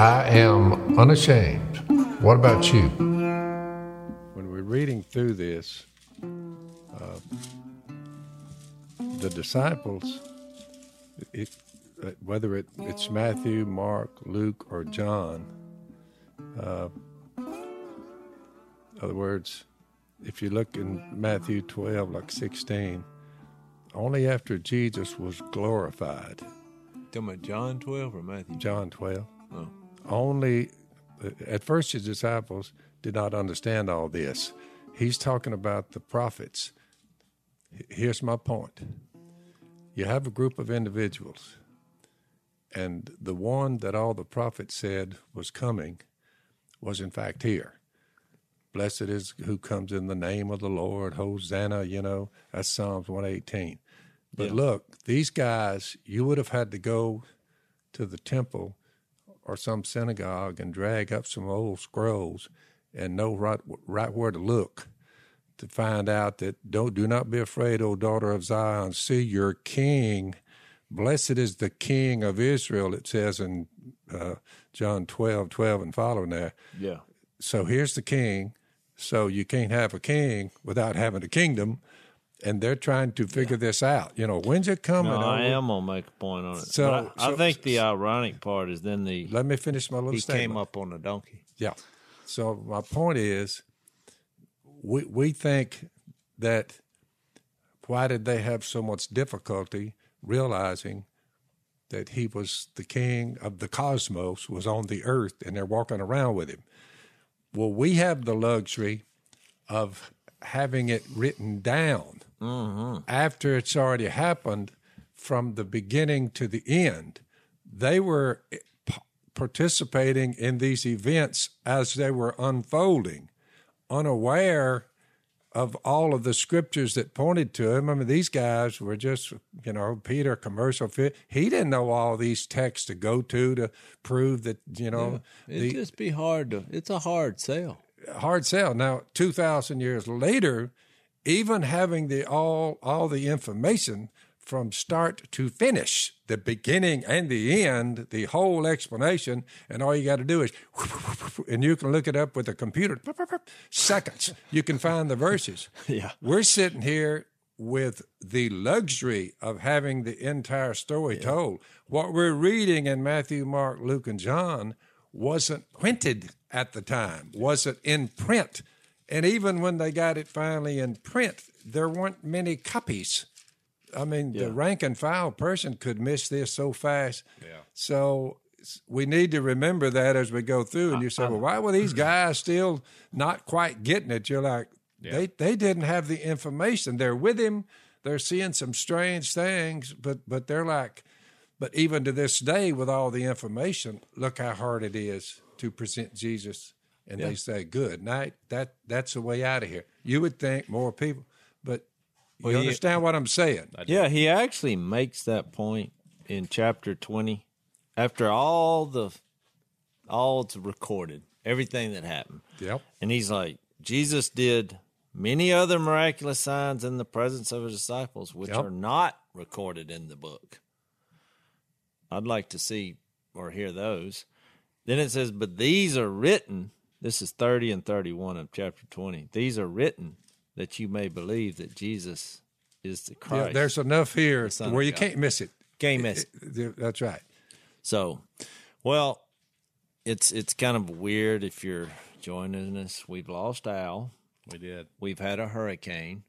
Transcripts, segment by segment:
I am unashamed. What about you? When we're reading through this, uh, the disciples, it, uh, whether it, it's Matthew, Mark, Luke, or John, uh, in other words, if you look in Matthew 12, like 16, only after Jesus was glorified, Talking about John 12 or Matthew? John 12, Oh. Only at first his disciples did not understand all this. He's talking about the prophets. Here's my point you have a group of individuals, and the one that all the prophets said was coming was in fact here. Blessed is who comes in the name of the Lord, Hosanna, you know, that's Psalms 118. But Yeah. look, these guys, you would have had to go to the temple or some synagogue and drag up some old scrolls and know right, right where to look to find out that don't do not be afraid, O daughter of Zion. See your king. Blessed is the king of Israel, it says in uh, John 12, 12 and following there. Yeah. So here's the king. So you can't have a king without having a kingdom. And they're trying to figure this out. You know, when's it coming? No, I am to make a point on it. So- I, I think the ironic part is then the Let me finish my little he statement. came up on a donkey. Yeah. So my point is, we we think that why did they have so much difficulty realizing that he was the king of the cosmos, was on the earth, and they're walking around with him? Well, we have the luxury of having it written down mm-hmm. after it's already happened from the beginning to the end. They were eh, p- participating in these events as they were unfolding, unaware of all of the scriptures that pointed to him. I mean, these guys were just, you know, Peter, commercial fit. He didn't know all these texts to go to to prove that, you know, It'd the, just be hard to. It's a hard sell. Hard sell. Now, two thousand years later, even having the all all the information from start to finish, the beginning and the end, the whole explanation, and all you got to do is, and you can look it up with a computer. Seconds, you can find the verses. Yeah. We're sitting here with the luxury of having the entire story told. What we're reading in Matthew, Mark, Luke, and John wasn't printed at the time, wasn't in print. And even when they got it finally in print, there weren't many copies. I mean, the rank and file person could miss this so fast. Yeah. So we need to remember that as we go through. And you say, well, why were these guys still not quite getting it? You're like, they, they didn't have the information. They're with him. They're seeing some strange things, but but they're like, but even to this day, with all the information, look how hard it is to present Jesus. And they say, "Good night." That that's the way out of here. You would think more people, but you you- understand what I'm saying? Yeah, he actually makes that point in chapter 20 after all the all it's recorded, everything that happened. Yep. And he's like, Jesus did many other miraculous signs in the presence of his disciples, which Yep. are not recorded in the book. I'd like to see or hear those. Then it says, But these are written. This is 30 and 31 of chapter 20. These are written that you may believe that Jesus is the Christ. Yeah, there's enough here Son of where you God. can't miss it. Can't miss it. It- That's right. So, well, it's it's kind of weird if you're joining us. We've lost Al. We did. We've had a hurricane.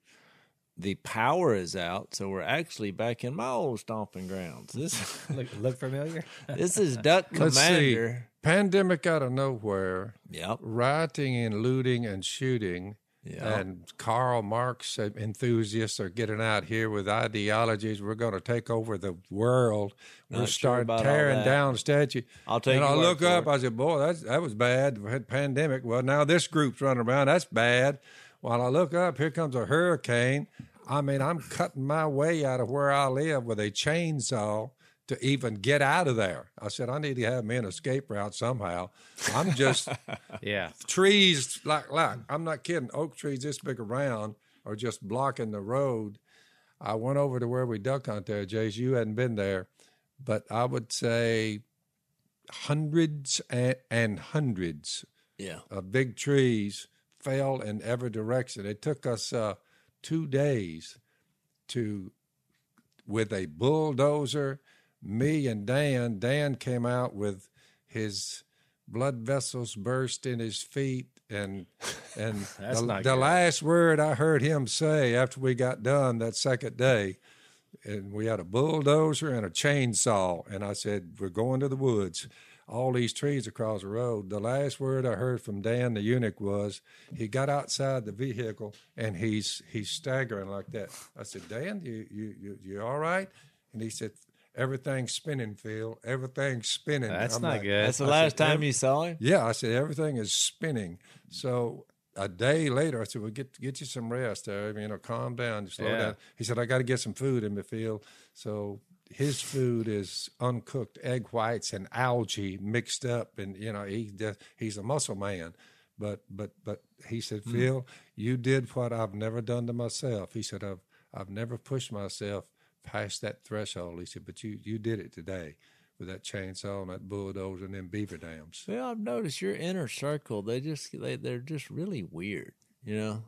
The power is out, so we're actually back in my old stomping grounds. This Look, look familiar? this is Duck Let's see. Commander. Pandemic out of nowhere, Yep. rioting and looting and shooting. Yeah. And Karl Marx enthusiasts are getting out here with ideologies. We're going to take over the world. We'll Not sure start about tearing down statues. I'll take And I look up. it. I said, "Boy, that's, that was bad. We had pandemic. Well, now this group's running around. That's bad." While I look up, here comes a hurricane. I mean, I'm cutting my way out of where I live with a chainsaw to even get out of there. I said, I need to have me an escape route somehow. I'm just Yeah. trees like like I'm not kidding. Oak trees this big around are just blocking the road. I went over to where we duck hunt there, Jase. You hadn't been there, but I would say hundreds and, and hundreds Yeah. of big trees fell in every direction. It took us uh, two days to, with a bulldozer, me and Dan. Dan came out with his blood vessels burst in his feet, and and the, the last word I heard him say after we got done that second day. And we had a bulldozer and a chainsaw, and I said, "We're going to the woods." All these trees across the road. The last word I heard from Dan the eunuch was he got outside the vehicle and he's he's staggering like that. I said, Dan, you you you, you all right? And he said, Everything's spinning, Phil. Everything's spinning. That's I'm not like, good. That's the I last said, time you saw him? Yeah, I said everything is spinning. So a day later, I said, "Well, get get you some rest. There, you know, calm down, slow Yeah. down." He said, "I got to get some food in me, Phil." So his food is uncooked egg whites and algae mixed up, and you know, he he's a muscle man. But but but he said, mm. "Phil, you did what I've never done to myself." He said, "I've I've never pushed myself past that threshold." He said, "But you you did it today." With that chainsaw and that bulldozer and them beaver dams. Well, I've noticed your inner circle. They just they they're just really weird. You know,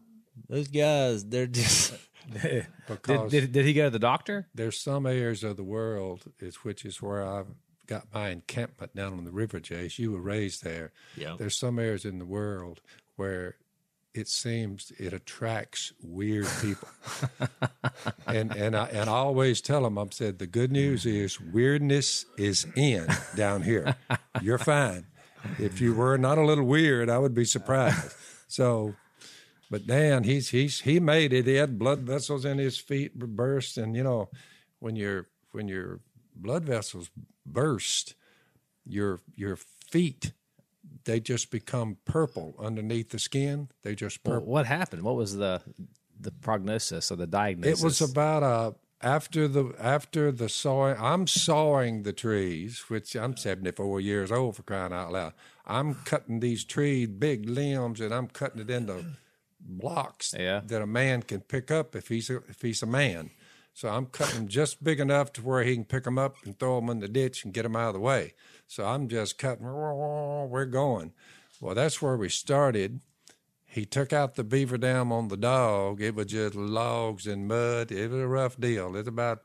those guys. They're just did, Because did, did he go to the doctor? there's some areas of the world is which is where I've got my encampment down on the river, Jase. You were raised there. Yeah. There's some areas in the world where it seems it attracts weird people. and and I and I always tell them, I've said the good news mm. is weirdness is in down here. You're fine. If you were not a little weird, I would be surprised. So but Dan, he's he's he made it. He had blood vessels in his feet burst, and you know, when your when your blood vessels burst, your your feet they just become purple underneath the skin. They just Well, purple. what happened? What was the the prognosis or the diagnosis? It was about a after the after the sawing. I'm sawing the trees, which I'm 74 years old for crying out loud. I'm cutting these trees, big limbs, and I'm cutting it into blocks Yeah. that a man can pick up if he's a, if he's a man. So I'm cutting them just big enough to where he can pick them up and throw them in the ditch and get them out of the way. So I'm just cutting. We're going. Well, that's where we started. He took out the beaver dam on the dog. It was just logs and mud. It was a rough deal. It's about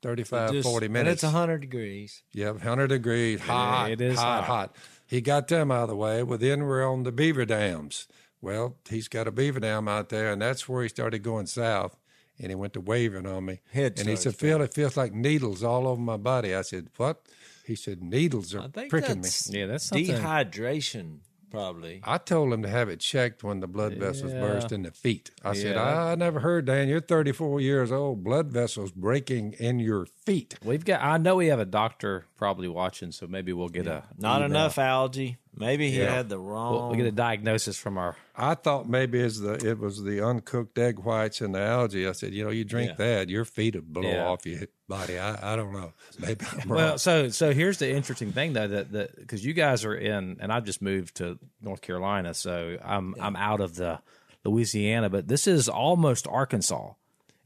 35, just- 40 and minutes. it's hundred degrees. Yeah, 100 degrees, hot, it is hot, hot. hot. He got them out of the way. Well, then we're on the beaver dams. Well, he's got a beaver dam out there, and that's where he started going south. And he went to waving on me. Head and he said, starts Phil, it feels like needles all over my body. I said, What? He said, Needles are I think pricking me. that's Yeah, that's something- dehydration. Probably. I told him to have it checked when the blood vessels Yeah. burst in the feet. I said, I never heard, Dan, you're 34 years old, blood vessels breaking in your feet. We've got. I know we have a doctor probably watching, so maybe we'll get a Not email. enough algae. Maybe he Yeah. had the wrong. We'll, we'll get a diagnosis from our. I thought maybe it's the it was the uncooked egg whites and the algae. I said, you know, you drink Yeah. that, your feet would blow Yeah. off your body. I, I don't know. Maybe I'm Well, wrong. so so here's the interesting thing though that that because you guys are in, and I've just moved to North Carolina, so I'm I'm out of the Louisiana, but this is almost Arkansas,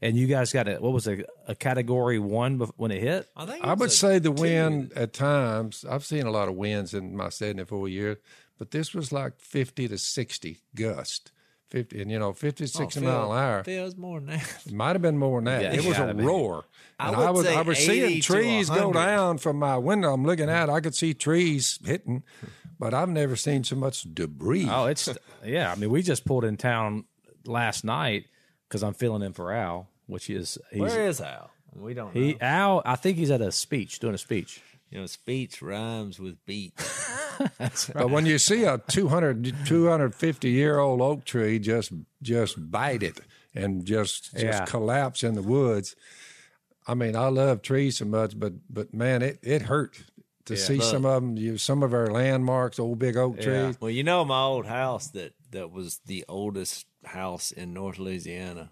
and you guys got a what was a, a category one when it hit? I think I would say the two. wind at times. I've seen a lot of winds in my 74 years, but this was like 50 to 60 gust. 50 and you know 50 60 Phil- mile an hour feels more than that. It might have been more than that Yeah, it it was a gotta be. roar I and would I was I was seeing trees go down from my window I'm looking out I could see trees hitting but I've never seen so much debris Oh, it's yeah. I mean, we just pulled in town last night because I'm filling in for Al, which is he's, Where is Al? We don't he know. Al. I think he's at a speech doing a speech. You know, speech rhymes with beat. But when you see a 200, 250 year old oak tree just just bite it and just just Yeah. collapse in the woods, I mean, I love trees so much, but but man, it it hurt to see Look. some of them. You some of our landmarks, old big oak Yeah. trees. Well, you know my old house that that was the oldest house in North Louisiana.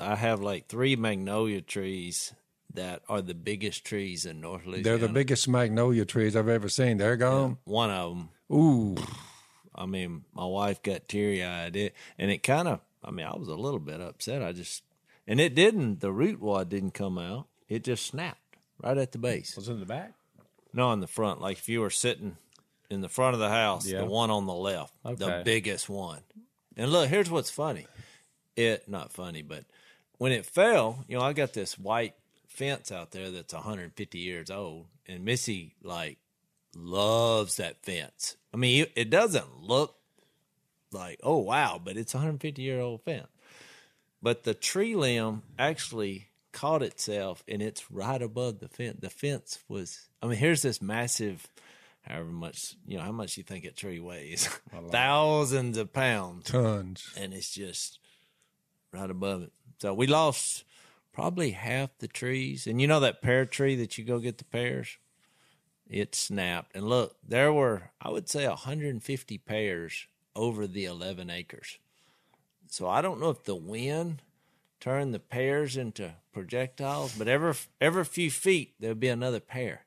I have like three magnolia trees that are the biggest trees in North Louisiana. They're the biggest magnolia trees I've ever seen. They're gone. One of them. Ooh, I mean, my wife got teary eyed. It and it kind of. I mean, I was a little bit upset. I just and it didn't. The root wad didn't come out. It just snapped right at the base. Was it in the back? No, in the front. Like if you were sitting in the front of the house, Yeah. the one on the left, Okay. the biggest one. And look, here's what's funny. It not funny, but when it fell, you know, I got this white fence out there that's 150 years old, and Missy like loves that fence. I mean, it- doesn't look like oh wow, but it's 150 year old fence. But the tree limb actually caught itself, and it's right above the fence. The fence was. I mean, here's this massive, however much you know, how much you think a tree weighs, thousands of pounds, Tons. and it's just right above it. So we lost probably half the trees, and you know that pear tree that you go get the pears. It snapped, and look, there were I would say 150 pears over the 11 acres. So I don't know if the wind turned the pears into projectiles, but every every few feet there'd be another pear.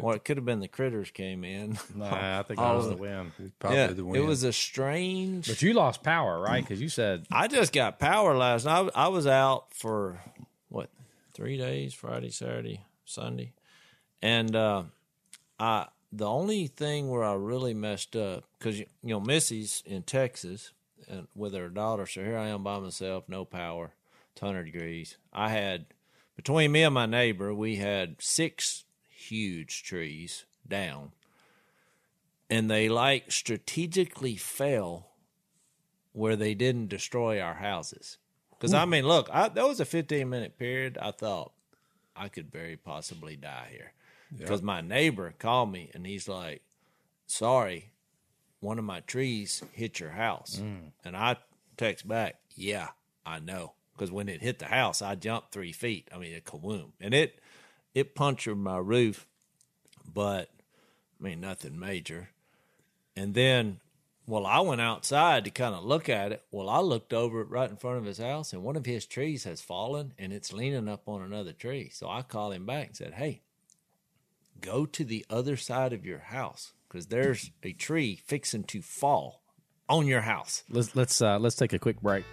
Or it could have been the critters came in. Nah, I think that was the wind. Probably yeah, the it was a strange. But you lost power, right? Because you said I just got power last night. I, I was out for what three days: Friday, Saturday, Sunday, and uh, I the only thing where I really messed up because you, you know Missy's in Texas and with her daughter, so here I am by myself, no power, it's hundred degrees. I had between me and my neighbor, we had six huge trees down, and they like strategically fell where they didn't destroy our houses. Because I hmm. mean, look, I, that was a 15 minute period. I thought I could very possibly die here. Because my neighbor called me and he's like, "Sorry, one of my trees hit your house," hmm. and I text back, "Yeah, I know." Because when it hit the house, I jumped three feet. I mean, it kawoom, and it it punctured my roof, but I mean nothing major. And then, well, I went outside to kind of look at it. Well, I looked over it right in front of his house, and one of his trees has fallen and it's leaning up on another tree. So I called him back and said, Hey, go to the other side of your house because there's a tree fixing to fall on your house. let's let's uh, let's take a quick break.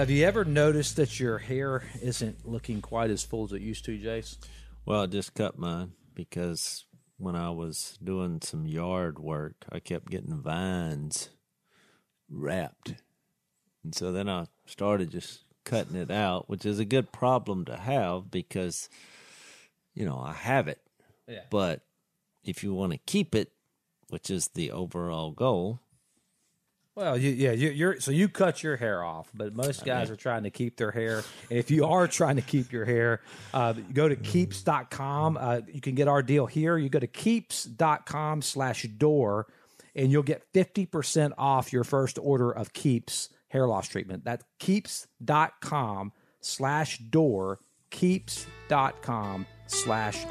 Have you ever noticed that your hair isn't looking quite as full as it used to, Jase? Well, I just cut mine because when I was doing some yard work, I kept getting vines wrapped. And so then I started just cutting it out, which is a good problem to have because, you know, I have it. Yeah. But if you want to keep it, which is the overall goal, Well, you, yeah, you, you're so you cut your hair off, but most guys are trying to keep their hair. And if you are trying to keep your hair, uh, go to keeps.com. Uh, you can get our deal here. You go to keeps.com slash door, and you'll get 50% off your first order of Keeps hair loss treatment. That's keeps.com slash door, keeps.com slash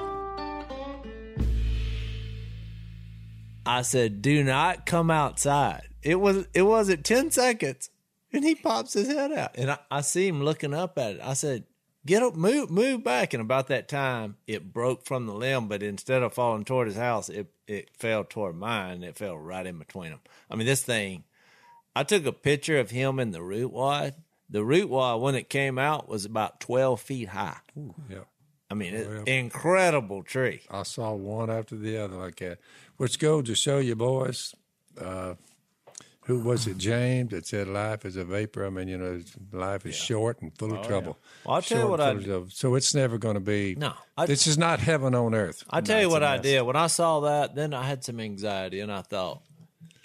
I said, "Do not come outside." It was it wasn't ten seconds, and he pops his head out, and I, I see him looking up at it. I said, "Get up, move, move back." And about that time, it broke from the limb, but instead of falling toward his house, it it fell toward mine. And it fell right in between them. I mean, this thing. I took a picture of him in the root wad. The root wad, when it came out, was about twelve feet high. yeah. I mean, it, incredible tree. I saw one after the other like that. Which goes to show you, boys, uh, who was it, James, that said life is a vapor? I mean, you know, life is short and full of oh, trouble. Well, I'll tell you what I trouble. So it's never going to be. No, I- this is not heaven on earth. I tell you what I did when I saw that. Then I had some anxiety, and I thought,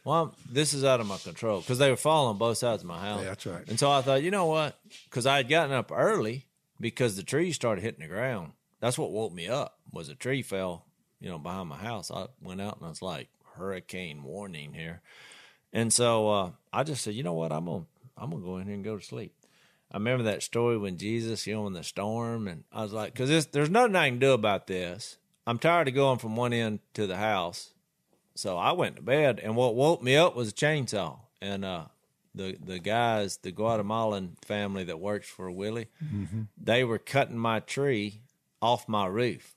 "Well, this is out of my control," because they were falling both sides of my house. Yeah, that's right. And so I thought, you know what? Because I had gotten up early because the trees started hitting the ground. That's what woke me up. Was a tree fell, you know, behind my house. I went out and I was like, "Hurricane warning here," and so uh, I just said, you know what? I'm gonna I'm gonna go in here and go to sleep. I remember that story when Jesus, you know, in the storm, and I was like, because there's nothing I can do about this. I'm tired of going from one end to the house, so I went to bed. And what woke me up was a chainsaw, and uh, the the guys, the Guatemalan family that works for Willie, they were cutting my tree off my roof,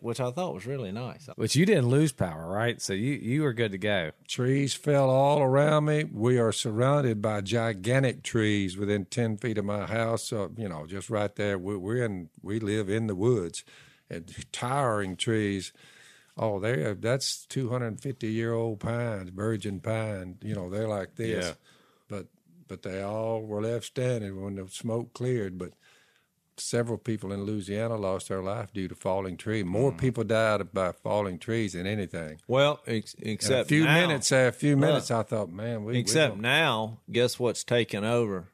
which I thought was really nice. But you didn't lose power, right? So you you were good to go. Trees fell all around me. We are surrounded by gigantic trees within ten feet of my house. So you know, just right there, we, we're in. We live in the woods, and towering trees. Oh, they that's two hundred and fifty year old pines, virgin pine. You know, they're like this, Yeah. but but they all were left standing when the smoke cleared. But several people in Louisiana lost their life due to falling tree. More Mm. people died by falling trees than anything. Well, ex- In except a few now, minutes, a few minutes, I thought, man, we we Except gonna- now, guess what's taken over?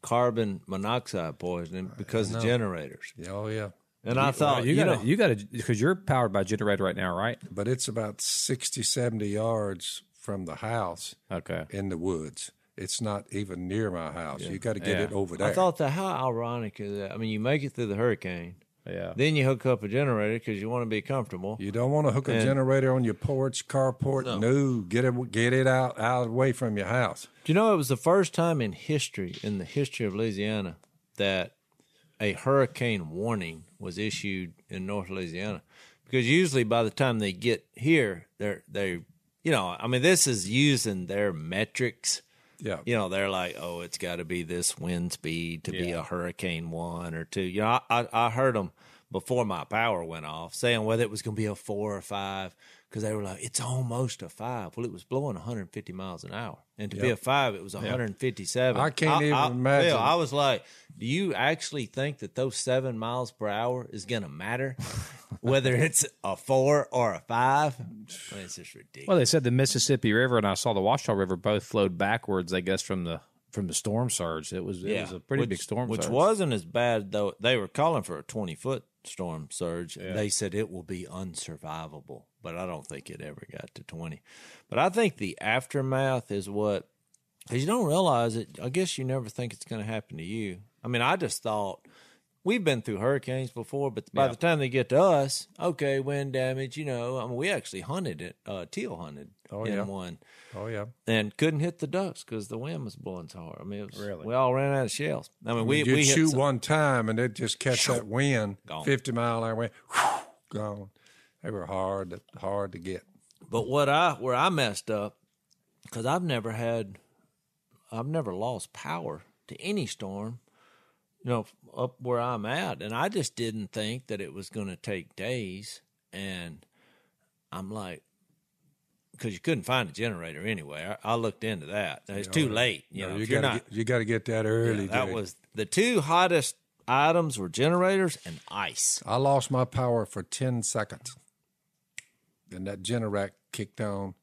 Carbon monoxide poisoning because of generators. oh yeah, And I thought, you you, got know, you got to because you're powered by generator right now, right? but it's about 60, 70 yards from the house Okay. in the woods. It's not even near my house. You got to get Yeah. it over there. I thought that how ironic is that? I mean, you make it through the hurricane, Yeah. then you hook up a generator because you want to be comfortable. you don't want to hook a And- generator on your porch, carport. No, get it get it out out away from your house. Do you know it was the first time in history, in the history of Louisiana, that a hurricane warning was issued in North Louisiana? Because usually by the time they get here, they're they, you know, I mean, this is using their metrics. Yeah, You know, they're like, oh, it's got to be this wind speed to be a hurricane one or two. You know, I I, I heard them before my power went off saying whether it was going to be a four or five because they were like, it's almost a five. Well, it was blowing 150 miles an hour, and to be a five, it was 157. I can't even I, imagine. Phil, I was like, do you actually think that those seven miles per hour is going to matter, whether it's a four or a five? I mean, it's just ridiculous. Well, they said the Mississippi River and I saw the Ouachita River both flowed backwards. I guess from the from the storm surge. It was it was a pretty which, big storm which surge. wasn't as bad though. They were calling for a twenty foot storm surge. They said it will be unsurvivable, but I don't think it ever got to twenty. But I think the aftermath is what because you don't realize it. I guess you never think it's going to happen to you. I mean, I just thought. We've been through hurricanes before, but by Yeah. the time they get to us, okay, wind damage, you know, I mean, we actually hunted it, uh, teal hunted Oh, in yeah. one oh yeah. and couldn't hit the ducks because the wind was blowing so hard. I mean, it was, Really? we all ran out of shells. I mean, we we shoot some- one time and it just catch that wind, Gone. fifty mile an hour wind, gone. They were hard, to, hard to get. But what I where I messed up because I've never had, I've never lost power to any storm. You know, up where I'm at, and I just didn't think that it was going to take days. And I'm like, because you couldn't find a generator anyway. I, I looked into that. It's too late. You No, know, you gotta not. get, you got to get that early. yeah, that was the two hottest items were generators and ice. I lost my power for 10 seconds. And that Generac kicked on.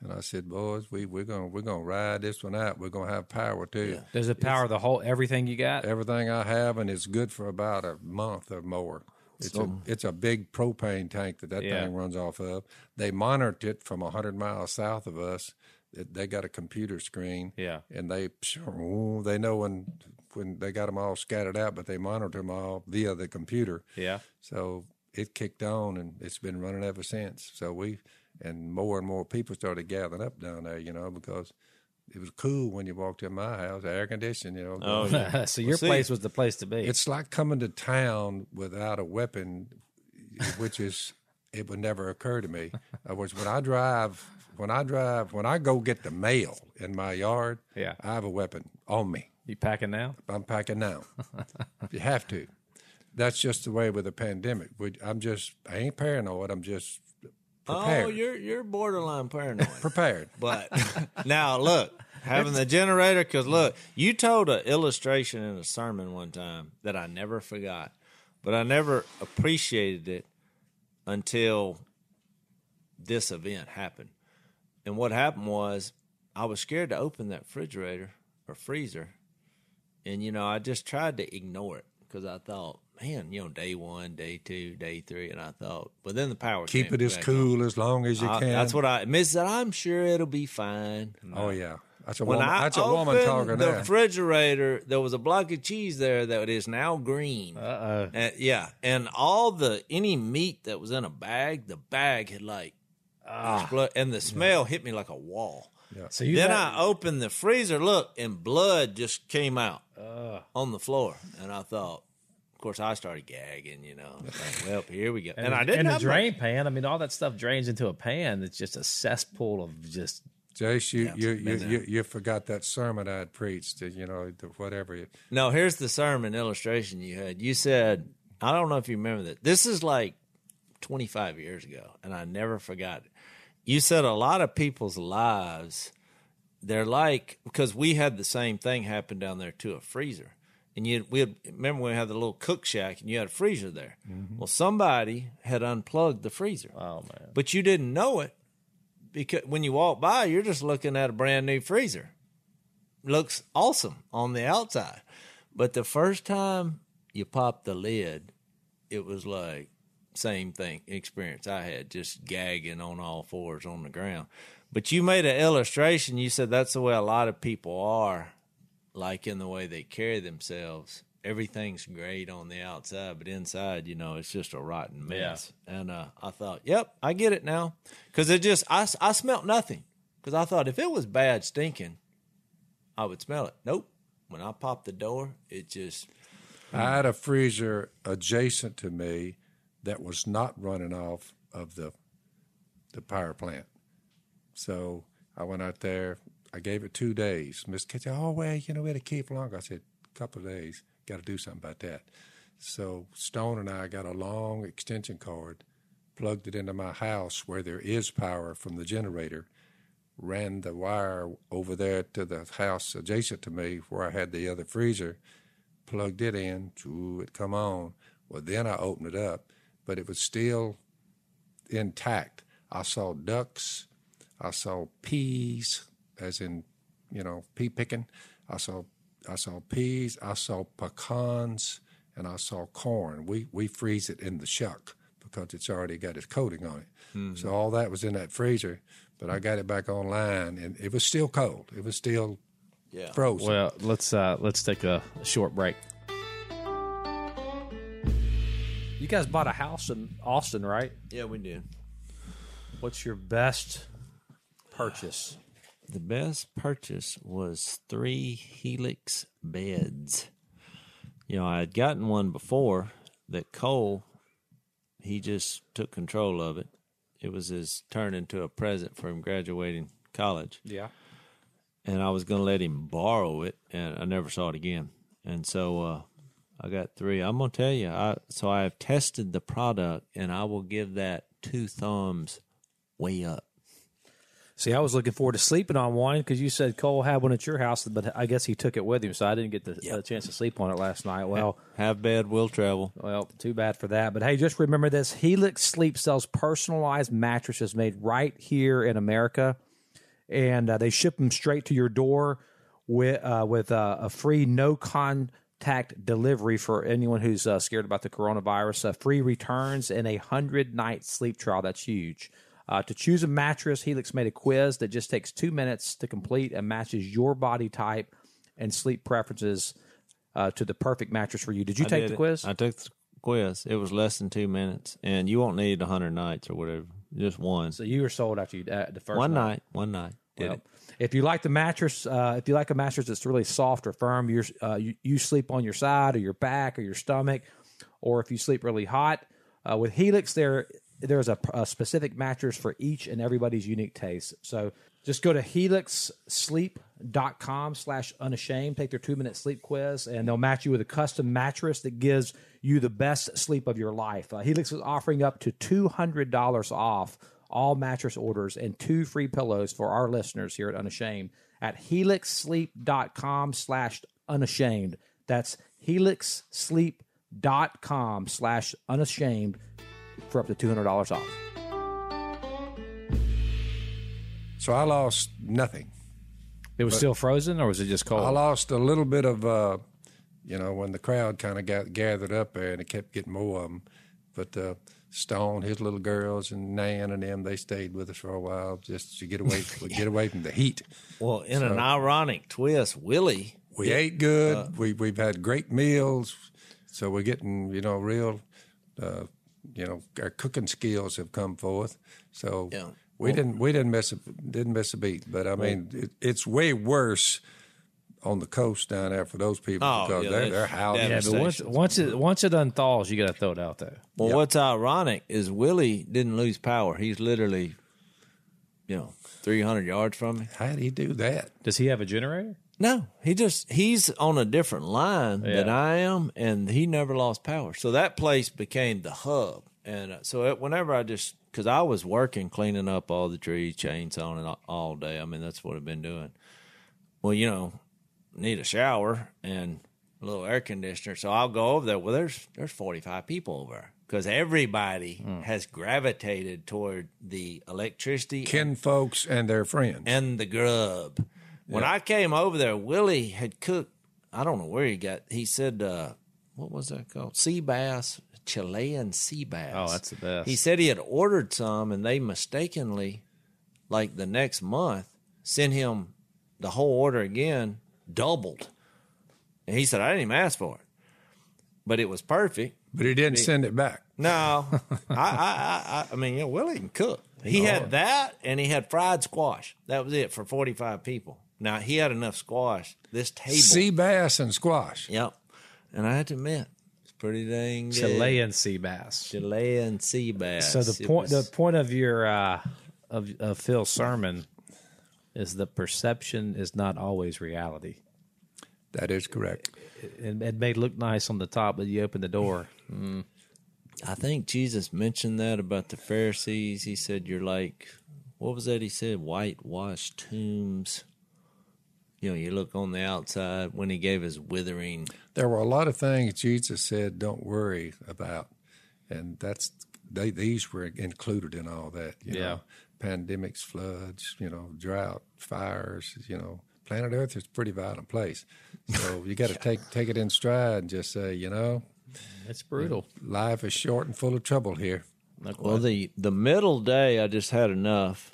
And I said, boys, we, we're gonna we're gonna ride this one out. We're going to have power too. Does it power the whole everything you got? Everything I have, and it's good for about a month or more. It's, a, it's a big propane tank that that Yeah. thing runs off of. They monitored it from 100 miles south of us. It, they got a computer screen. Yeah. And they they know when when they got them all scattered out, but they monitor them all via the computer. Yeah. So it kicked on, and it's been running ever since. So we and more and more people started gathering up down there, you know, because it was cool when you walked in my house, air conditioned, you know. Oh, yeah. so your see- place was the place to be. It's like coming to town without a weapon, which is it would never occur to me. In other words, when I drive, when I drive, when I go get the mail in my yard, Yeah. I have a weapon on me. you packing now? I'm packing now. you have to. That's just the way with a pandemic. We, I'm just, I ain't paranoid. I'm just prepared. Oh, you're you're borderline paranoid. prepared. But now look, having the generator, because look, you told an illustration in a sermon one time that I never forgot, but I never appreciated it until this event happened. And what happened was I was scared to open that refrigerator or freezer. And, you know, I just tried to ignore it because I thought, man, you know, day one, day two, day three. And I thought, but then the power Keep came it as back on. cool as long as you I- can. that's what I Miss said. I'm sure it'll be fine. Oh yeah, that's a When woman. I That's a opened woman talking There. the there. refrigerator, there was a block of cheese there that is now green. Uh oh. Uh, yeah, and all the any meat that was in a bag, the bag had like exploded, and the smell hit me like a wall. Yeah. So you then got- I opened the freezer, look, and blood just came out on the floor, and I thought, course, I started gagging. You know, like, well, here we go. And, And, I didn't and the drain much. pan. I mean, all that stuff drains into a pan. It's just a cesspool of just. Jase, you Yeah, you, you, you you forgot that sermon I'd preached. You know, the, whatever. It, No, here's the sermon illustration you had. You said, I don't know if you remember that. This is like 25 years ago, and I never forgot it. You said a lot of people's lives, they're like, because we had the same thing happen down there to a freezer. And you, we had, remember we had the little cook shack and you had a freezer there. Mm-hmm. Well, somebody had unplugged the freezer. Oh man. but you didn't know it because when you walk by, you're just looking at a brand new freezer. Looks awesome on the outside, but the first time you pop the lid, it was like same thing experience I had, just gagging on all fours on the ground. But you made an illustration. You said that's the way a lot of people are, like in the way they carry themselves. Everything's great on the outside, but inside, you know, it's just a rotten mess. And uh, I thought, yep, I get it now, because it just I I smelt nothing. Because I thought if it was bad stinking, I would smell it. Nope. When I popped the door, it just I had a freezer adjacent to me that was not running off of the the power plant. So I went out there. I gave it two days. Miss Kitty, oh well, you know, we had to keep longer. I said, a couple of days. Got to do something about that. So Stone and I got a long extension cord, plugged it into my house where there is power from the generator, ran the wire over there to the house adjacent to me where I had the other freezer, plugged it in, ooh, it come on. Well, then I opened it up, but it was still intact. I saw ducks, I saw peas, as in, you know, pea picking. I saw, I saw peas, I saw pecans, and I saw corn. We we freeze it in the shuck because it's already got its coating on it. So all that was in that freezer, but I got it back online, and it was still cold. It was still yeah. frozen. Well, let's uh let's take a, a short break. You guys bought a house in Austin, right? Yeah, we did. What's your best purchase? The best purchase was three Helix beds. You know, I had gotten one before that Cole, he just took control of it. It was his turn into a present for him graduating college. Yeah. And I was going to let him borrow it, and I never saw it again. And so uh, I got three. I'm going to tell you, I, so I have tested the product, and I will give that two thumbs way up. See, I was looking forward to sleeping on one because you said Cole had one at your house, but I guess he took it with him, so I didn't get the uh, chance to sleep on it last night. Well, Have bed, will travel. Well, too bad for that. But hey, just remember this Helix Sleep sells personalized mattresses made right here in America. And uh, they ship them straight to your door with, uh, with uh, a free no contact delivery for anyone who's uh, scared about the coronavirus, uh, free returns, and a 100 night sleep trial. That's huge. Uh, to choose a mattress, Helix made a quiz that just takes two minutes to complete and matches your body type and sleep preferences uh, to the perfect mattress for you. Did you I take did the it. quiz? I took the quiz. It was less than two minutes, and you won't need a hundred nights or whatever. Just one. So you were sold after you uh, the first one night. night. One night. Did Well, it? If you like the mattress, uh, if you like a mattress that's really soft or firm, you're, uh, you you sleep on your side or your back or your stomach, or if you sleep really hot, uh, with Helix there there's a, a specific mattress for each and everybody's unique taste. So just go to helixsleep.com slash unashamed, take their two minute sleep quiz, and they'll match you with a custom mattress that gives you the best sleep of your life. Uh, Helix is offering up to $200 off all mattress orders and two free pillows for our listeners here at Unashamed at helixsleep.com slash unashamed. That's helixsleep.com slash unashamed for up to $200 off. So I lost nothing. It was still frozen or was it just cold? I lost a little bit of, uh, you know, when the crowd kind of got gathered up there and it kept getting more of them. But uh, Stone, his little girls, and Nan and them, they stayed with us for a while just to get away, get away from the heat. Well, in an ironic twist, Willie. We ate good. we we've had great meals, so we're getting you know real, uh, you know, our cooking skills have come forth. So Yeah. we didn't we didn't miss a didn't miss a beat. But I mean, it, it's way worse on the coast down there for those people Oh, because yeah, they're, that's they're howling. Yeah, but once Stations. once it once it unthaws, you got to throw it out there. Well, Yep. what's ironic is Willie didn't lose power. He's literally, you know, 300 yards from me. How did he do that? Does he have a generator? No, he just he's on a different line than I am, and he never lost power. So that place became the hub. And uh, so it, whenever I just because I was working cleaning up all the trees, chainsawing it all, all day. I mean that's what I've been doing. Well, you know, need a shower and a little air conditioner. So I'll go over there. Well, there's there's 45 people over there because everybody has gravitated toward the electricity and Kin folks and their friends. and the grub. When I came over there, Willie had cooked. I don't know where he got. He said, uh, "What was that called? Sea bass, Chilean sea bass." Oh, that's the best. He said he had ordered some, and they mistakenly, like the next month, sent him the whole order again, doubled. And he said, "I didn't even ask for it, but it was perfect." but he didn't send it back. No, I, I, I, I, mean, you know, Willie can cook. He had that, and he had fried squash. That was it for forty-five people. Now he had enough squash. This table, Sea bass and squash. yep. And I had to admit, it's pretty dang good. Chilean sea bass. Chilean sea bass. So the It point was- the point of your uh, of, of Phil's sermon is the perception is not always reality. That is correct. It, it may look nice on the top, but you open the door. I think Jesus mentioned that about the Pharisees. He said, "You're like, what was that?" He said, "Whitewashed tombs." You know, you look on the outside when he gave his withering There were a lot of things Jesus said, "Don't worry about," and that's they. These were included in all that. You Yeah. know, pandemics, floods, you know, drought, fires. You know, planet Earth is a pretty violent place, so you got to take take it in stride and just say, you know, It's brutal. life is short and full of trouble here. Well, the the middle day, I just had enough,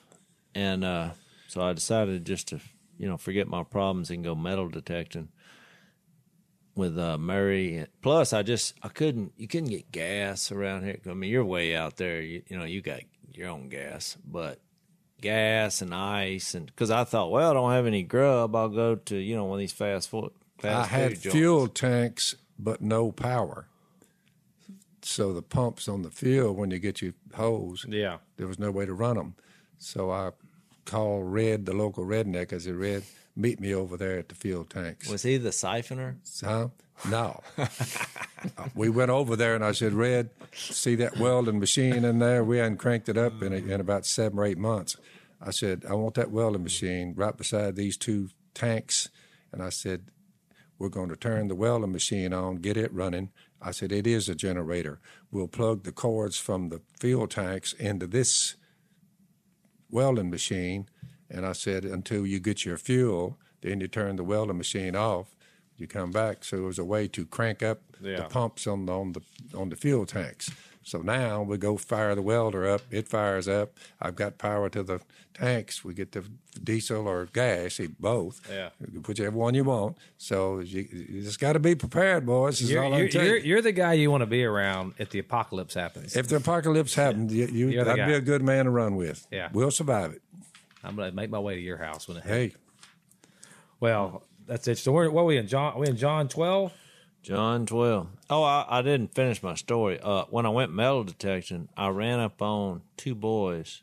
and uh, so I decided just to you know forget my problems and go metal detecting with uh, Murray. Plus, I just I couldn't you couldn't get gas around here. I mean, you're way out there. You, you know, you got your own gas, but gas and ice, and because I thought, well, I don't have any grub, I'll go to you know one of these fast food. Fast I had joints. fuel tanks, but no power. So the pumps on the field, when you get your hose, Yeah. there was no way to run them. So I called Red, the local redneck. I said, Red, meet me over there at the fuel tanks. Was he the siphoner? Huh? No. we went over there and I said, Red, see that welding machine in there? We hadn't cranked it up in, in about seven or eight months. I said, I want that welding machine right beside these two tanks. And I said, we're going to turn the welding machine on, get it running. I said, it is a generator. We'll plug the cords from the fuel tanks into this welding machine. And I said, until you get your fuel, then you turn the welding machine off. You come back. So it was a way to crank up the pumps on the, on the on the fuel tanks. So now we go fire the welder up. It fires up. I've got power to the tanks. We get the diesel or gas, both. Yeah. whichever one you want. So you, you just got to be prepared, boys. This You're, all you're, you're, you. you're the guy you want to be around if the apocalypse happens. If the apocalypse happens, you, you You're the I'd be a good man to run with. Yeah. we'll survive it. I'm going to make my way to your house when it Hey, Well, that's it. So what are we in John? Are we in John 12? John 12. Oh, I, I didn't finish my story. Uh, when I went metal detection, I ran up on two boys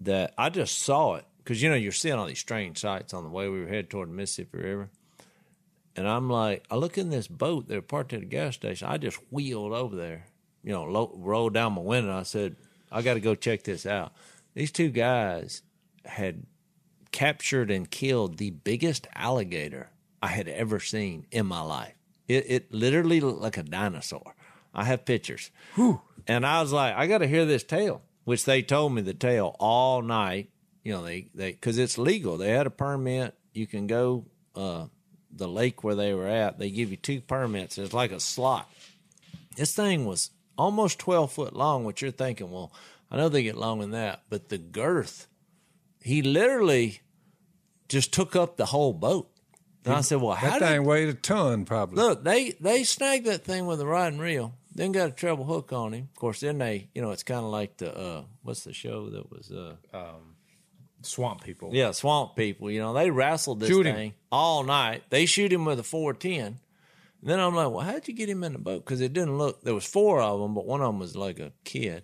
that I just saw it because, you know, you're seeing all these strange sights on the way we were headed toward the Mississippi River. And I'm like, I look in this boat. They're parked at a gas station. I just wheeled over there, you know, lo- rolled down my window. I said, I got to go check this out. These two guys had captured and killed the biggest alligator I had ever seen in my life. It, it literally looked like a dinosaur. I have pictures. And I was like, I got to hear this tale, which they told me the tale all night. You know, they, they, cause it's legal. They had a permit. You can go, uh, the lake where they were at. They give you two permits. It's like a slot. This thing was almost 12 foot long, which you're thinking, well, I know they get long in that, but the girth, he literally just took up the whole boat. And I said, well, how that did thing weighed a ton, probably. Look, they they snagged that thing with a rod and reel. Then got a treble hook on him. Of course, then they, you know, it's kind of like the uh, what's the show that was uh, Swamp people. Yeah, swamp people. You know, they wrestled this Shoot him. thing all night. They shoot him with a 410. Then I'm like, well, how'd you get him in the boat? Because it didn't look. There was four of them, but one of them was like a kid.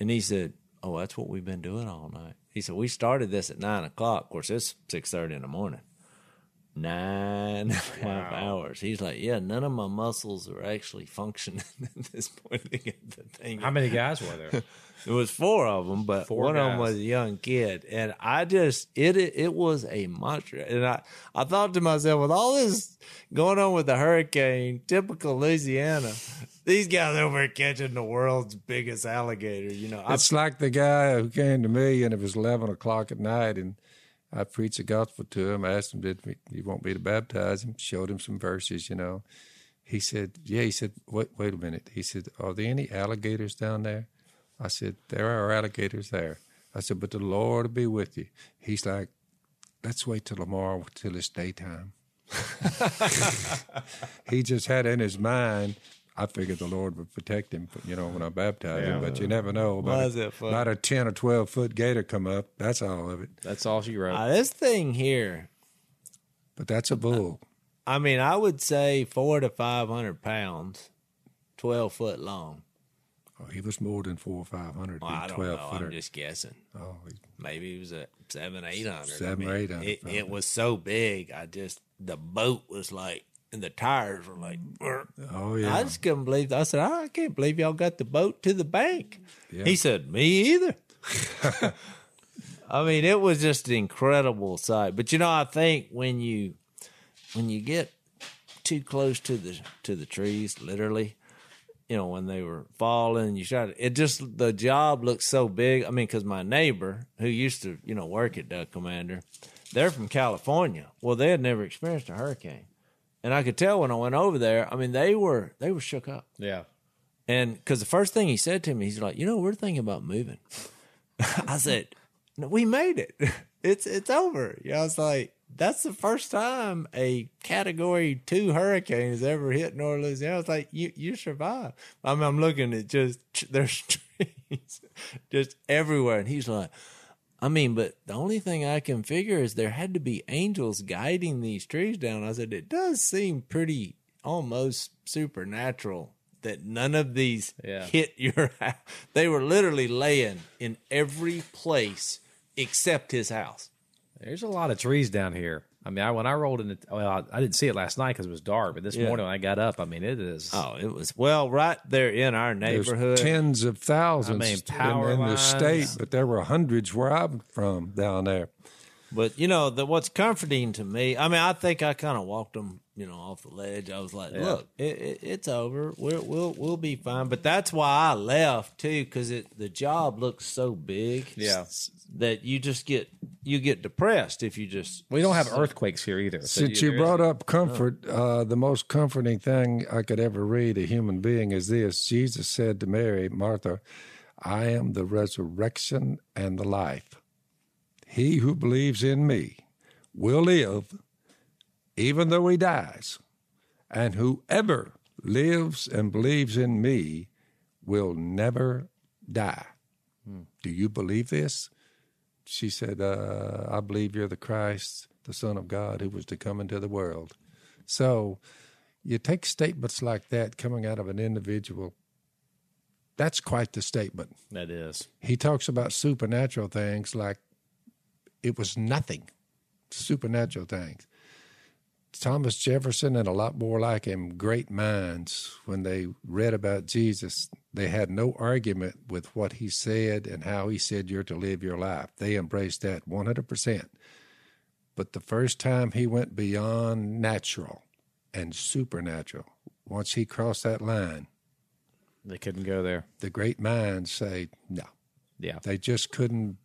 And he said, "Oh, that's what we've been doing all night." He said, "We started this at nine o'clock. Of course, it's six thirty in the morning. Nine and a half hours." He's like, "Yeah, none of my muscles are actually functioning at this point to get the thing." How many guys were there? There was four of them, but Four one of them was a young kid, and I just it it, it was a monster. And I I thought to myself, with all this going on with the hurricane, typical Louisiana, these guys over here catching the world's biggest alligator. You know, I, It's like the guy who came to me and it was 11 o'clock at night and I preached the gospel to him, I asked him, did he want me to baptize him, showed him some verses, you know. He said, yeah, he said, wait, wait a minute. He said, are there any alligators down there? I said, there are alligators there. I said, but the Lord will be with you. He's like, let's wait till tomorrow till it's daytime. he just had in his mind, I figured the Lord would protect him, you know, when I baptized him. But you never know. About, Why a, is that funny? about a 10 or 12 foot gator come up. That's all of it. That's all she wrote. uh, this thing here, But that's a bull. I mean, I would say four to five hundred pounds, twelve foot long. Oh, he was more than four or 500. Well, I don't 12 know. footer. I'm just guessing. Oh, he- maybe it was a seven, eight hundred. Seven or 800, It, it was so big. I just the boat was like, and the tires were like. "Brr." oh yeah. I just couldn't believe. I said, I can't believe y'all got the boat to the bank. Yeah. He said, me either. I mean, it was just an incredible sight. But you know, I think when you when you get too close to the to the trees, literally, you know, when they were falling, you shot it. It just the job looked so big. I mean, because my neighbor who used to you know work at Duck Commander, they're from California. Well, they had never experienced a hurricane, and I could tell when I went over there. I mean, they were they were shook up. yeah. And because the first thing he said to me, he's like, "You know, we're thinking about moving." I said, "No, we made it. It's it's over." Yeah, I was like, "That's the first time a Category Two hurricane has ever hit North Louisiana." I was like, "You you survived." I mean, I'm looking at just there's trees just everywhere, and he's like. I mean, but the only thing I can figure is there had to be angels guiding these trees down. I said, it does seem pretty almost supernatural that none of these Yeah. hit your house. They were literally laying in every place except his house. There's a lot of trees down here. I mean, I, when I rolled in, the, well, I, I didn't see it last night because it was dark. But this Yeah. morning when I got up, I mean, it is. Oh, it was well right there in our There's neighborhood. tens of thousands I mean, in- power in, the state, but there were hundreds where I'm from down there. But you know, the what's comforting to me, I mean, I think I kind of walked them, you know, off the ledge. I was like, "Look, it, it, it's over. We're, we'll we'll be fine." But that's why I left too, because it the job looks so big, Yeah. that you just get you get depressed if you just we don't have earthquakes here either. So Since you there brought up comfort, uh, the most comforting thing I could ever read a human being is this Jesus said to Mary, Martha, I am the resurrection and the life. He who believes in me will live even though he dies. And whoever lives and believes in me will never die. Do you believe this? She said, uh, I believe you're the Christ, the Son of God, who was to come into the world. So you take statements like that coming out of an individual, that's quite the statement. that is. He talks about supernatural things like it was nothing, supernatural things. Thomas Jefferson and a lot more like him, great minds, when they read about Jesus, they had no argument with what he said and how he said you're to live your life. They embraced that 100%. But the first time he went beyond natural and supernatural, once he crossed that line, They couldn't go there. the great minds say, no, Yeah. they just couldn't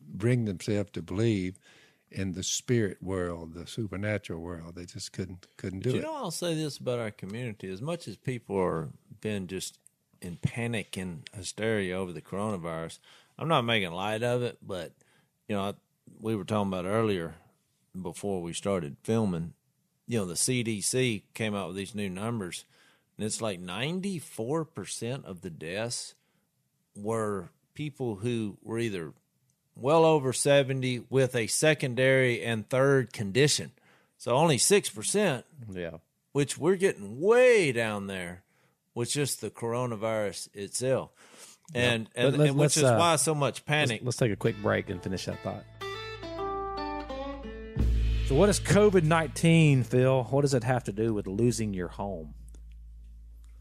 bring themselves to believe in the spirit world, the supernatural world. They just couldn't couldn't do you it. You know, I'll say this about our community: as much as people are been just in panic and hysteria over the coronavirus, I'm not making light of it. But you know, I, we were talking about earlier before we started filming. You know, the CDC came out with these new numbers, and it's like 94 percent of the deaths were people who were either well over 70 with a secondary and third condition. So only 6%, Yeah. which we're getting way down there with just the coronavirus itself. And, and, Let- let- and which is uh, why so much panic. Let's take a quick break and finish that thought. So, what is COVID 19, Phil? What does it have to do with losing your home?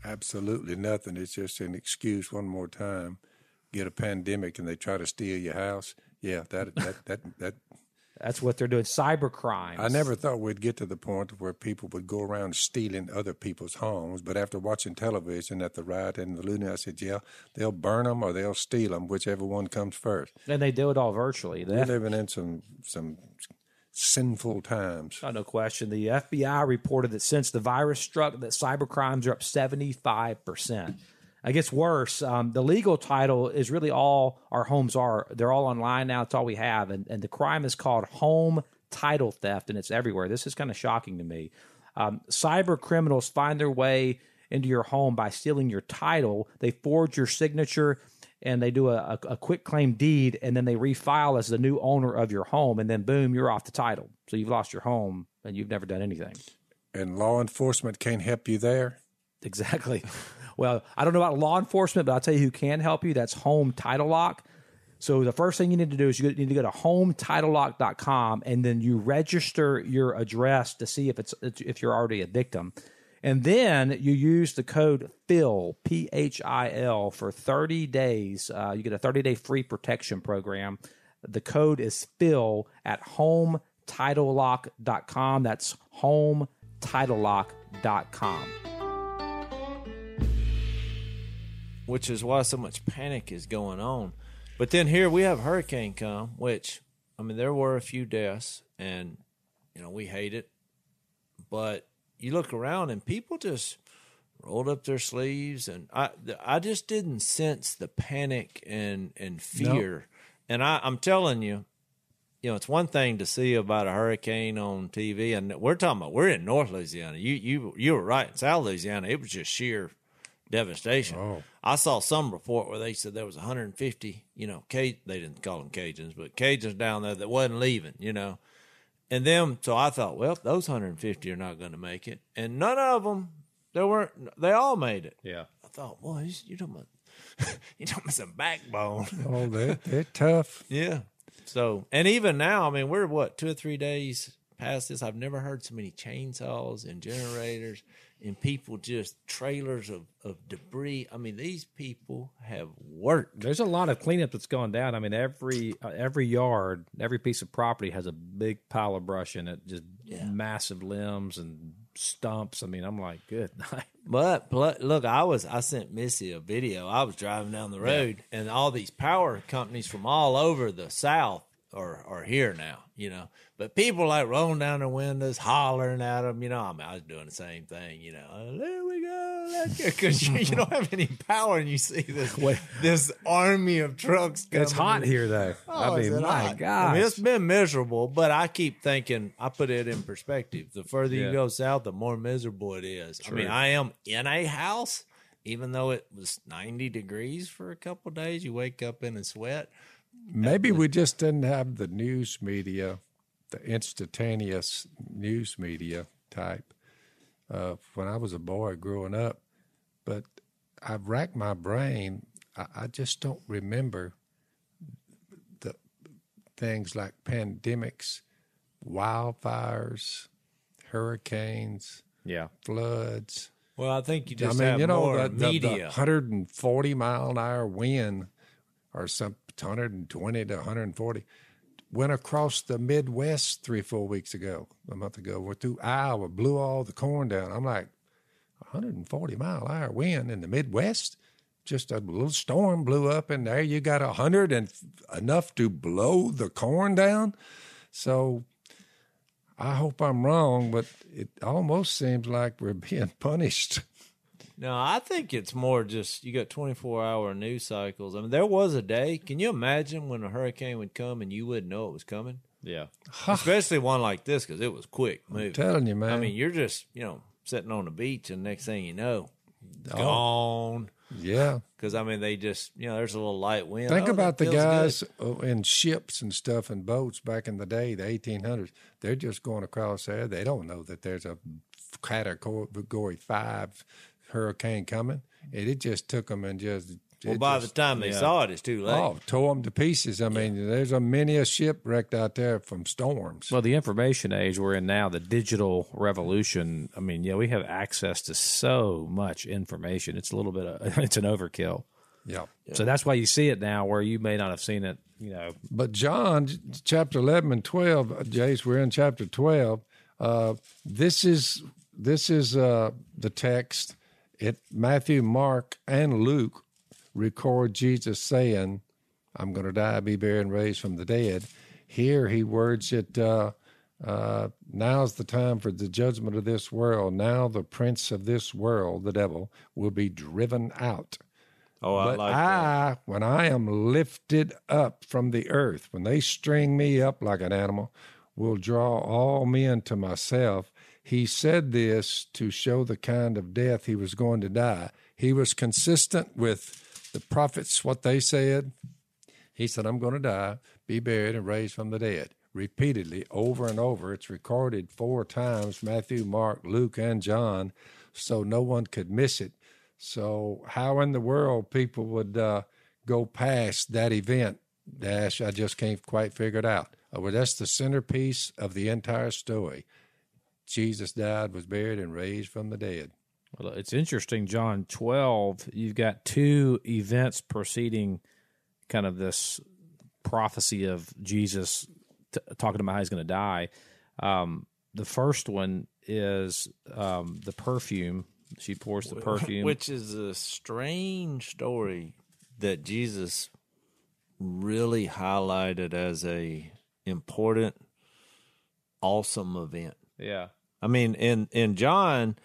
Absolutely nothing. It's just an excuse one more time. Get a pandemic and they try to steal your house. Yeah, that that that that. That's what they're doing. Cyber crimes. I never thought we'd get to the point where people would go around stealing other people's homes. But after watching television at the riot in the Luna, I said, yeah, they'll burn them or they'll steal them, whichever one comes first. And they do it all virtually. The We're F- living in some some sinful times. Oh, no question. The FBI reported that since the virus struck, that cyber crimes are up 75%. It gets worse. Um, the legal title is really all our homes are. They're all online now. It's all we have. And, and the crime is called home title theft, and it's everywhere. This is kind of shocking to me. Um, cyber criminals find their way into your home by stealing your title. They forge your signature and they do a, a, a quitclaim deed and then they refile as the new owner of your home. And then, boom, you're off the title. So you've lost your home and you've never done anything. And law enforcement can't help you there. Exactly. well, I don't know about law enforcement, but I'll tell you who can help you. That's Home Title Lock. So the first thing you need to do is you need to go to hometitlelock.com and then you register your address to see if it's if you're already a victim. And then you use the code PHIL, P H I L, for 30 days. Uh, you get a 30 day free protection program. The code is PHIL at hometitlelock.com. That's hometitlelock.com. which is why so much panic is going on. But then here we have hurricane come, which I mean there were a few deaths, and you know we hate it, but you look around and people just rolled up their sleeves, and I I just didn't sense the panic and and fear, and I I'm telling you. You know, it's one thing to see about a hurricane on TV, and we're talking about we're in North Louisiana. You you you were right. In South Louisiana, it was just sheer devastation. Oh. I saw some report where they said there was 150, you know, they didn't call them Cajuns, but Cajuns down there that wasn't leaving, you know. And then, so I thought, well, those 150 are not going to make it. And none of them, there weren't, they all made it. Yeah. I thought, boy, you're talking about, you're talking about some backbone. Oh, they're, they're tough. yeah. So, and even now, I mean, we're what, two or three days past this. I've never heard so many chainsaws and generators and people just trailers of, of debris. I mean, these people have worked. There's a lot of cleanup that's gone down. I mean, every uh, every yard, every piece of property has a big pile of brush in it, just massive limbs and stumps. I mean, I'm like, good night. But pl- look, I was I sent Missy a video. I was driving down the road, and all these power companies from all over the South are are here now. You know, but people like rolling down their windows, hollering at them. You know, I mean, I was doing the same thing. You know, "Oh, there we go, let's go, because you, you don't have any power, and you see this this army of trucks. It's hot here, though. Oh, I mean, my? God. I mean, it's been miserable, but I keep thinking, I put it in perspective. The further Yeah. you go south, the more miserable it is. I mean, I am in a house, even though it was 90 degrees for a couple days. You wake up in a sweat. Maybe we just didn't have the news media, the instantaneous news media type uh, when I was a boy growing up. But I've racked my brain. I, I just don't remember the things like pandemics, wildfires, hurricanes, yeah. floods. Well, I think you just I mean, have you know, more the, the, the media. 140 mile an hour wind or some 120 to 140 went across the Midwest three, four weeks ago, a month ago. Went through Iowa, blew all the corn down. I'm like, 140 mile hour wind in the Midwest? Just a little storm blew up, and there you got a hundred and enough to blow the corn down. So I hope I'm wrong, but it almost seems like we're being punished. No, I think it's more just you got 24 hour news cycles. I mean, there was a day. Can you imagine when a hurricane would come and you wouldn't know it was coming? Yeah. Especially one like this because it was quick moving. telling you, man. I mean, you're just, you know, sitting on the beach and next thing you know, Oh. gone. Yeah. Because I mean, they just you know, there's a little light wind. Think Oh, about the feels good. guys uh, in ships and stuff and boats back in the day, the 1800s. They're just going across there. They don't know that there's a category five hurricane coming. And it just took them and just. Well, by just- the time they saw it, it's too late. Oh, tore them to pieces. I mean, there's a many a ship wrecked out there from storms. Well, the information age we're in now, the digital revolution. I mean, yeah, we have access to so much information. It's a little bit of it's an overkill. yeah. So that's why you see it now, where you may not have seen it. You know, But John, chapter eleven and twelve, uh, Jase, we're in chapter twelve. Uh, this is this is uh, the text. It Matthew, Mark, and Luke record Jesus saying, "I'm going to die, be buried, and raised from the dead." Here he words it. Uh, uh, now's the time for the judgment of this world. Now the prince of this world, the devil, will be driven out. oh, I But like that. I, when I am lifted up from the earth, when they string me up like an animal, will draw all men to myself. He said this to show the kind of death he was going to die. He was consistent with the prophets, what they said. He said, I'm going to die, be buried, and raised from the dead. Repeatedly, over and over. It's recorded four times Matthew, Mark, Luke, and John, so no one could miss it. So, how in the world people would uh, go past that event, Dash, I just can't quite figure it out. Uh, well, that's the centerpiece of the entire story. Jesus died, was buried, and raised from the dead. Well, it's interesting. John twelve, you've got two events preceding kind of this prophecy of Jesus t- talking about how he's going to die. Um, the first one is um, the perfume. She pours the perfume. Which is a strange story that Jesus really highlighted as a important, awesome event. yeah, I mean, in in John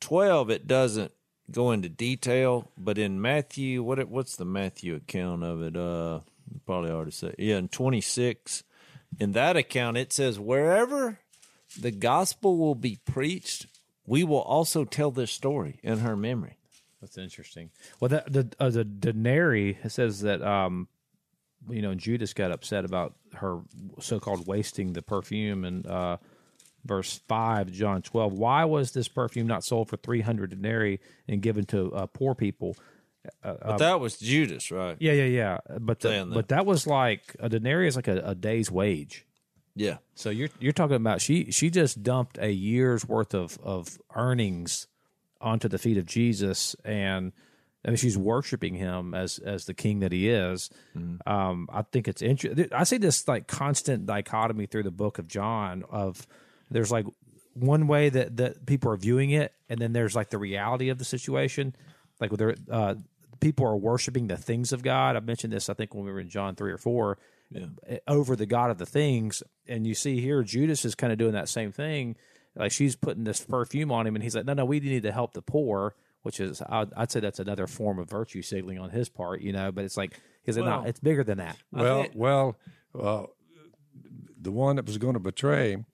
twelve, it doesn't go into detail, but in Matthew, what it, what's the Matthew account of it? Uh, probably already said, yeah, in twenty six, in that account, it says wherever the gospel will be preached, we will also tell this story in her memory. That's interesting. Well, that, the uh, the denary says that um, you know Judas got upset about her so-called wasting the perfume, and uh, verse five, John twelve. Why was this perfume not sold for three hundred denarii and given to uh, poor people? But that was Judas, right? Yeah, yeah, yeah. But the, that. but that was like a denarius is like a, a day's wage. Yeah. So you're you're talking about she she just dumped a year's worth of of earnings onto the feet of Jesus, and I mean, she's worshiping him as as the king that he is. Um, I think it's interesting. I see this like constant dichotomy through the book of John of there's like one way that that people are viewing it, and then there's like the reality of the situation. Like there, uh, people are worshiping the things of God. I mentioned this, I think, when we were in John three or four, eh, over the God of the things. And you see here, Judas is kind of doing that same thing. Like she's putting this perfume on him, and he's like, "No, no, we need to help the poor," which is, I'd, I'd say, that's another form of virtue signaling on his part, you know. But it's like, he's like, Well- "No, it's bigger than that." Well, well, uh, the one that was going to betray him,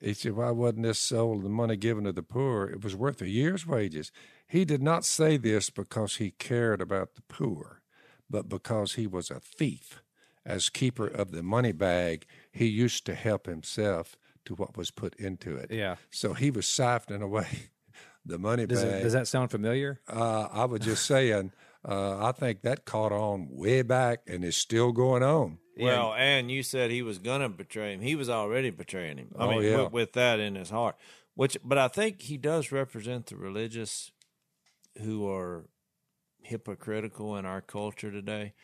he said, "Why wasn't this sold? The money given to the poor, it was worth a year's wages." He did not say this because he cared about the poor, but because he was a thief. As keeper of the money bag, he used to help himself to what was put into it. Yeah. So he was siphoning away the money Does, bag. it, does that sound familiar? Uh, I was just saying, uh, I think that caught on way back and is still going on. Well, and you said he was going to betray him. He was already betraying him. I Oh, mean, yeah. with, with that in his heart. Which, but I think he does represent the religious who are hypocritical in our culture today.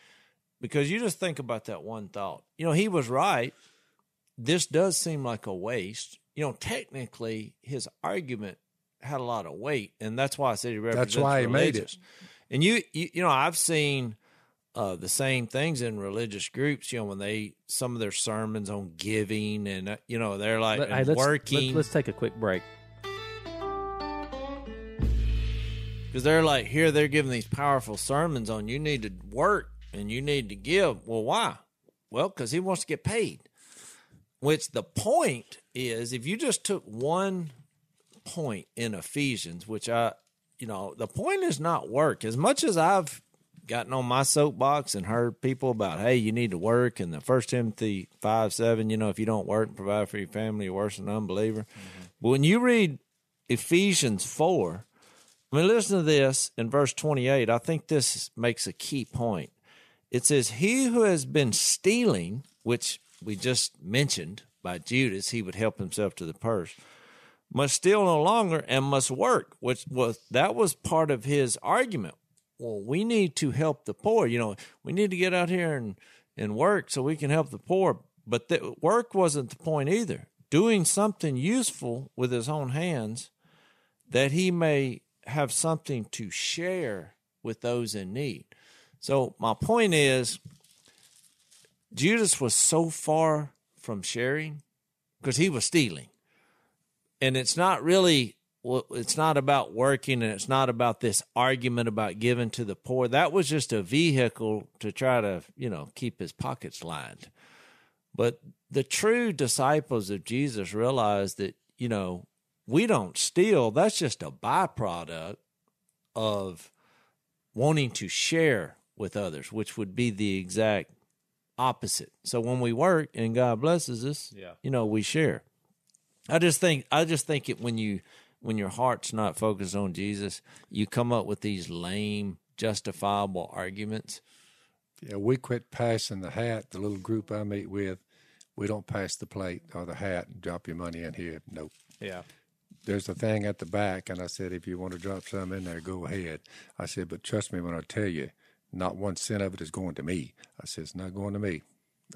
Because you just think about that one thought. You know, he was right. This does seem like a waste. You know, technically, his argument had a lot of weight, and that's why I said he represents. That's why he made it. And you, you, you know, I've seen uh, the same things in religious groups. You know, when they some of their sermons on giving, and uh, you know, they're like Let- hey, let's, working Let's, let's take a quick break. because they're like here they're giving these powerful sermons on you need to work and you need to give. Well, why? Well, because he wants to get paid. Which the point is, if you just took one point in Ephesians, which I you know, the point is not work. As much as I've gotten on my soapbox and heard people about, hey, you need to work, and the First Timothy five seven, you know, if you don't work and provide for your family, you're worse than an unbeliever. Mm-hmm. But when you read Ephesians four, I mean, listen to this in verse twenty eight. I think this makes a key point. It says, "He who has been stealing, which we just mentioned by Judas, he would help himself to the purse." must steal no longer and must work, which was that was part of his argument. Well, we need to help the poor. You know, we need to get out here and, and work so we can help the poor. But the, work wasn't the point either. Doing something useful with his own hands that he may have something to share with those in need. So my point is Judas was so far from sharing because he was stealing and it's not really it's not about working and it's not about this argument about giving to the poor. That was just a vehicle to try to, you know, keep his pockets lined. But the true disciples of Jesus realized that, you know, we don't steal. That's just a byproduct of wanting to share with others, which would be the exact opposite. So when we work and God blesses us, Yeah. you know, we share. I just think I just think it when you when your heart's not focused on Jesus, you come up with these lame, justifiable arguments. Yeah, we quit passing the hat. The little group I meet with, we don't pass the plate or the hat and drop your money in here. Nope. Yeah. There's a thing at the back, and I said, if you want to drop some in there, go ahead. I said, but trust me when I tell you, not one cent of it is going to me. I said, it's not going to me.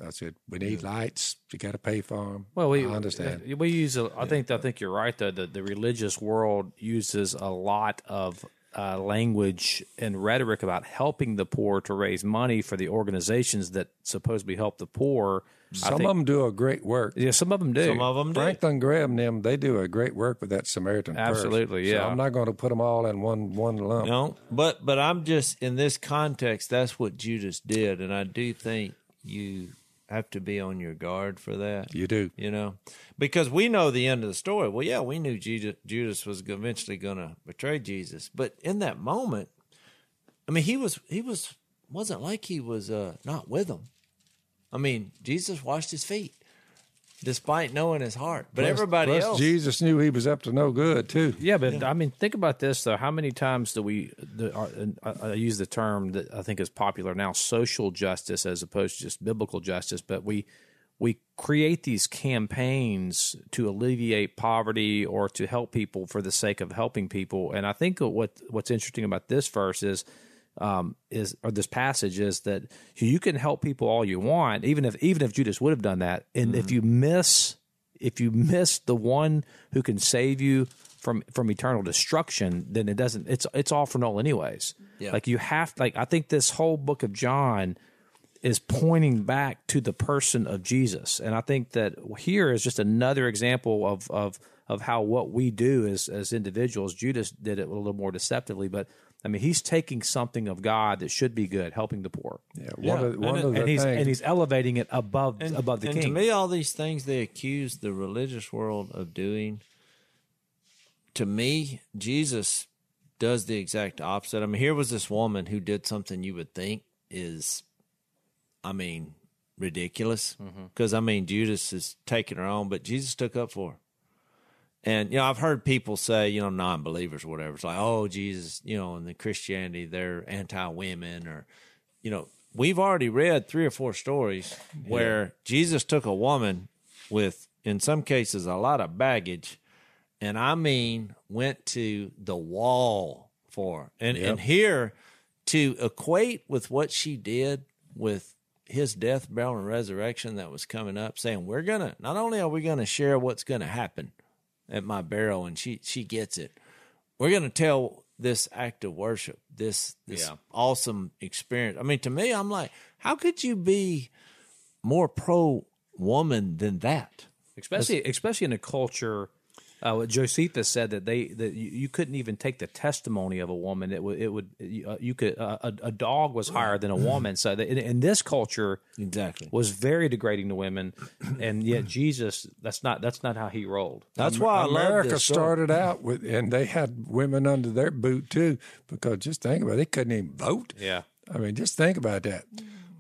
I said, we need lights. You got to pay for them. Well, we I understand. uh, We use. A, I think. I think you're right. Though the the religious world uses a lot of uh, language and rhetoric about helping the poor to raise money for the organizations that supposedly help the poor. Some think- of them do a great work. yeah, some of them do. Some of them do. Franklin Graham them, they do a great work with that Samaritan purse. Absolutely, So yeah. I'm not going to put them all in one one lump. No, but but I'm just in this context. That's what Judas did, and I do think you have to be on your guard for that. You do. you know, because we know the end of the story. Well, yeah, we knew Judas, Judas was eventually going to betray Jesus, but in that moment, I mean, he was he was wasn't like he was uh, not with them. I mean, Jesus washed his feet, despite knowing his heart. But Plus- everybody plus else, Jesus knew he was up to no good too. Yeah, but I mean, think about this though. How many times do we? The, uh, I, I use the term that I think is popular now: social justice, as opposed to just biblical justice. But we we create these campaigns to alleviate poverty or to help people for the sake of helping people. And I think what what's interesting about this verse is um, is or this passage is that you can help people all you want, even if even if Judas would have done that, and if you miss if you miss the one who can save you from from eternal destruction, then it doesn't. It's it's all for null anyways. Yeah. Like you have like I think this whole book of John is pointing back to the person of Jesus, and I think that here is just another example of of of how what we do as as individuals. Judas did it a little more deceptively, but I mean he's taking something of God that should be good, helping the poor, Yeah, one Yeah, of and one it- of the and he's things. and he's elevating it above and, above the and king. to me, all these things they accuse the religious world of doing. To me, Jesus does the exact opposite. I mean, here was this woman who did something you would think is, I mean, ridiculous. Mm-hmm. Because I mean, Judas is taking her on, but Jesus took up for her. And you know, I've heard people say, you know, non-believers, or whatever. It's like, oh, Jesus, you know, in the Christianity, they're anti-women, or you know, we've already read three or four stories where Jesus took a woman with, in some cases, a lot of baggage, and I mean, went to the wall for her. And and here to equate with what she did with his death, burial, and resurrection that was coming up, saying we're gonna not only are we gonna share what's gonna happen at my barrel and she she gets it. We're gonna tell this act of worship, this this Yeah. awesome experience. I mean, to me, I'm like, how could you be more pro woman than that? especially especially in a culture Uh, what Josephus said that they that you, you couldn't even take the testimony of a woman. It would it would uh, you could uh, a, a dog was higher than a woman. So that in, in this culture, Exactly. was very degrading to women, and yet Jesus that's not that's not how he rolled. That's why America this story. started out with, and they had women under their boot too, because just think about it, they couldn't even vote. Yeah, I mean, just think about that.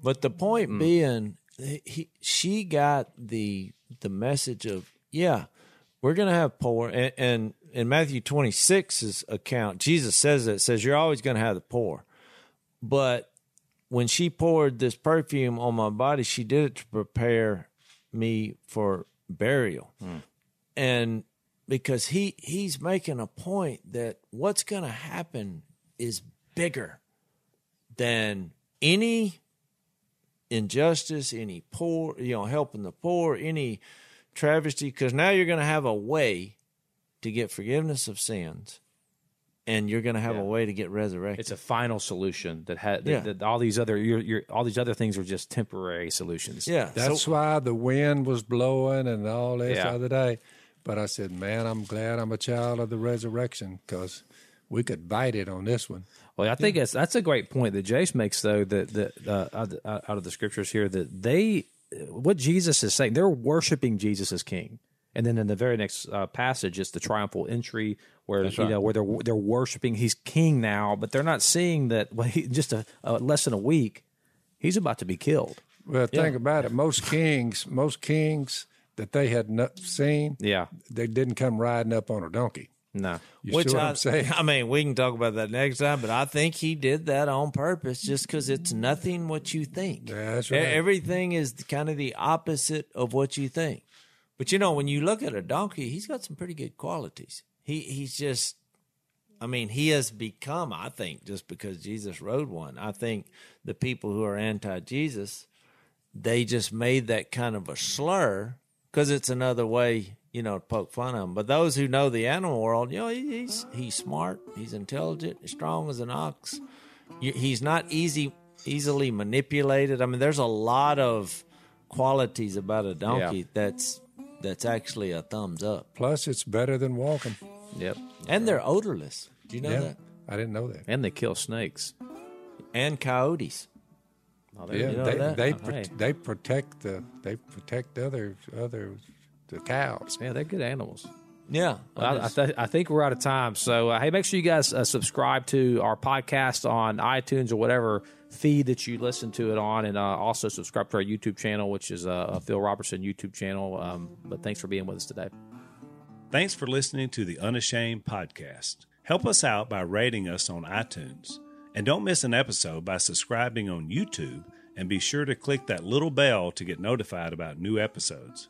But the point Hmm. being, he, she got the the message of yeah, we're gonna have poor, and, and in Matthew 26's account, Jesus says that says you're always gonna have the poor, but when she poured this perfume on my body, she did it to prepare me for burial, hmm. and because he he's making a point that what's gonna happen is bigger than any injustice, any poor, you know, helping the poor, any travesty, because now you're going to have a way to get forgiveness of sins, and you're going to have Yeah. a way to get resurrected. it's a final solution that had that, Yeah. that all these other you're, you're, all these other things were just temporary solutions. yeah, That's so, why the wind was blowing and all this Yeah. other day. But I said, man, I'm glad I'm a child of the resurrection because we could bite it on this one. Well, I think it's, that's a great point that Jase makes, though, that that uh, out of the scriptures here that they what Jesus is saying, they're worshiping Jesus as King, and then in the very next uh, passage, it's the triumphal entry where you know where they're they're worshiping He's King now, but they're not seeing that well, he, just a, a less than a week, He's about to be killed. Well, think about it. Most kings, most kings that they had not seen, Yeah, they didn't come riding up on a donkey. No, You which I, I'm saying? I mean, we can talk about that next time, but I think he did that on purpose, just because it's nothing what you think. That's right. Everything is kind of the opposite of what you think. But you know, when you look at a donkey, he's got some pretty good qualities. He he's just I mean, he has become, I think, just because Jesus rode one. I think the people who are anti Jesus, they just made that kind of a slur because it's another way, you know, poke fun of him. But those who know the animal world, you know, he's he's smart, he's intelligent, he's strong as an ox. He's not easy easily manipulated. I mean, there's a lot of qualities about a donkey Yeah. that's that's actually a thumbs up. Plus, it's better than walking. yep, And they're odorless. Do you know yeah, that? I didn't know that. and they kill snakes. And coyotes. Oh, there Yeah, you know they they Oh, pro- hey. they protect the they protect other other the cows. yeah, they're good animals. Yeah. Well, I, I, th- I think we're out of time. So, uh, hey, make sure you guys uh, subscribe to our podcast on iTunes or whatever feed that you listen to it on, and uh, also subscribe to our YouTube channel, which is uh, a Phil Robertson YouTube channel. Um, but thanks for being with us today. Thanks for listening to the Unashamed podcast. Help us out by rating us on iTunes. And don't miss an episode by subscribing on YouTube and be sure to click that little bell to get notified about new episodes.